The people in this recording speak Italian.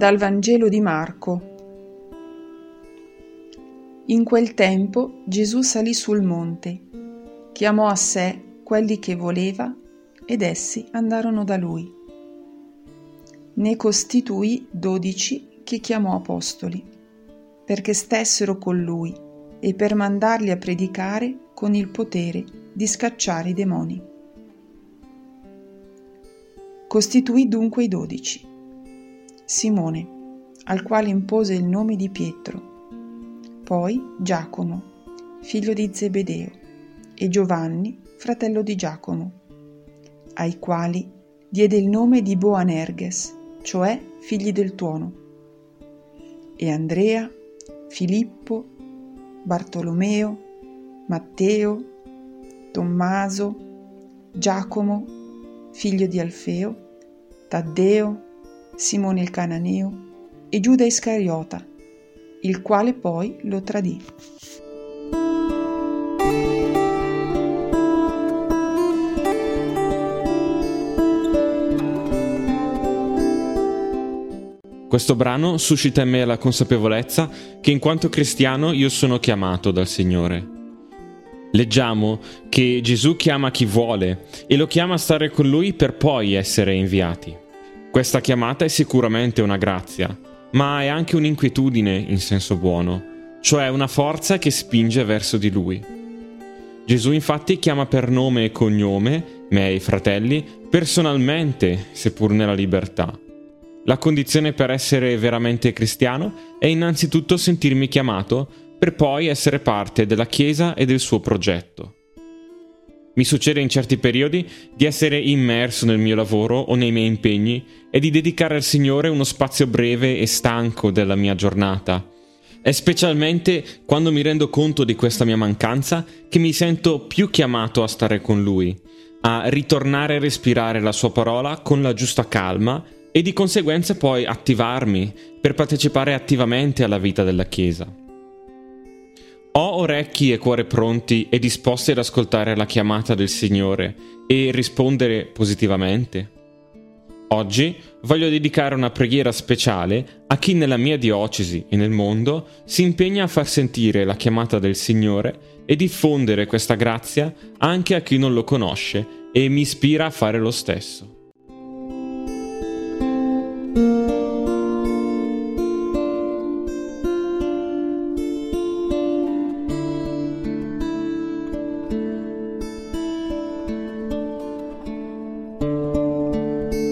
Dal Vangelo di Marco. In quel tempo Gesù salì sul monte, chiamò a sé quelli che voleva ed essi andarono da lui. Ne costituì dodici che chiamò apostoli, perché stessero con lui e per mandarli a predicare con il potere di scacciare i demoni. Costituì dunque i dodici Simone, al quale impose il nome di Pietro, poi Giacomo, figlio di Zebedeo, e Giovanni, fratello di Giacomo, ai quali diede il nome di Boanerges, cioè figli del tuono, e Andrea, Filippo, Bartolomeo, Matteo, Tommaso, Giacomo, figlio di Alfeo, Taddeo, Simone il Cananeo e Giuda Iscariota, il quale poi lo tradì. Questo brano suscita in me la consapevolezza che in quanto cristiano io sono chiamato dal Signore. Leggiamo che Gesù chiama chi vuole e lo chiama a stare con lui per poi essere inviati. Questa chiamata è sicuramente una grazia, ma è anche un'inquietudine in senso buono, cioè una forza che spinge verso di lui. Gesù infatti chiama per nome e cognome me e i fratelli personalmente, seppur nella libertà. La condizione per essere veramente cristiano è innanzitutto sentirmi chiamato per poi essere parte della Chiesa e del suo progetto. Mi succede in certi periodi di essere immerso nel mio lavoro o nei miei impegni e di dedicare al Signore uno spazio breve e stanco della mia giornata. È specialmente quando mi rendo conto di questa mia mancanza che mi sento più chiamato a stare con Lui, a ritornare a respirare la Sua parola con la giusta calma e di conseguenza poi attivarmi per partecipare attivamente alla vita della Chiesa. Ho orecchi e cuore pronti e disposti ad ascoltare la chiamata del Signore e rispondere positivamente? Oggi voglio dedicare una preghiera speciale a chi nella mia diocesi e nel mondo si impegna a far sentire la chiamata del Signore e diffondere questa grazia anche a chi non lo conosce e mi ispira a fare lo stesso.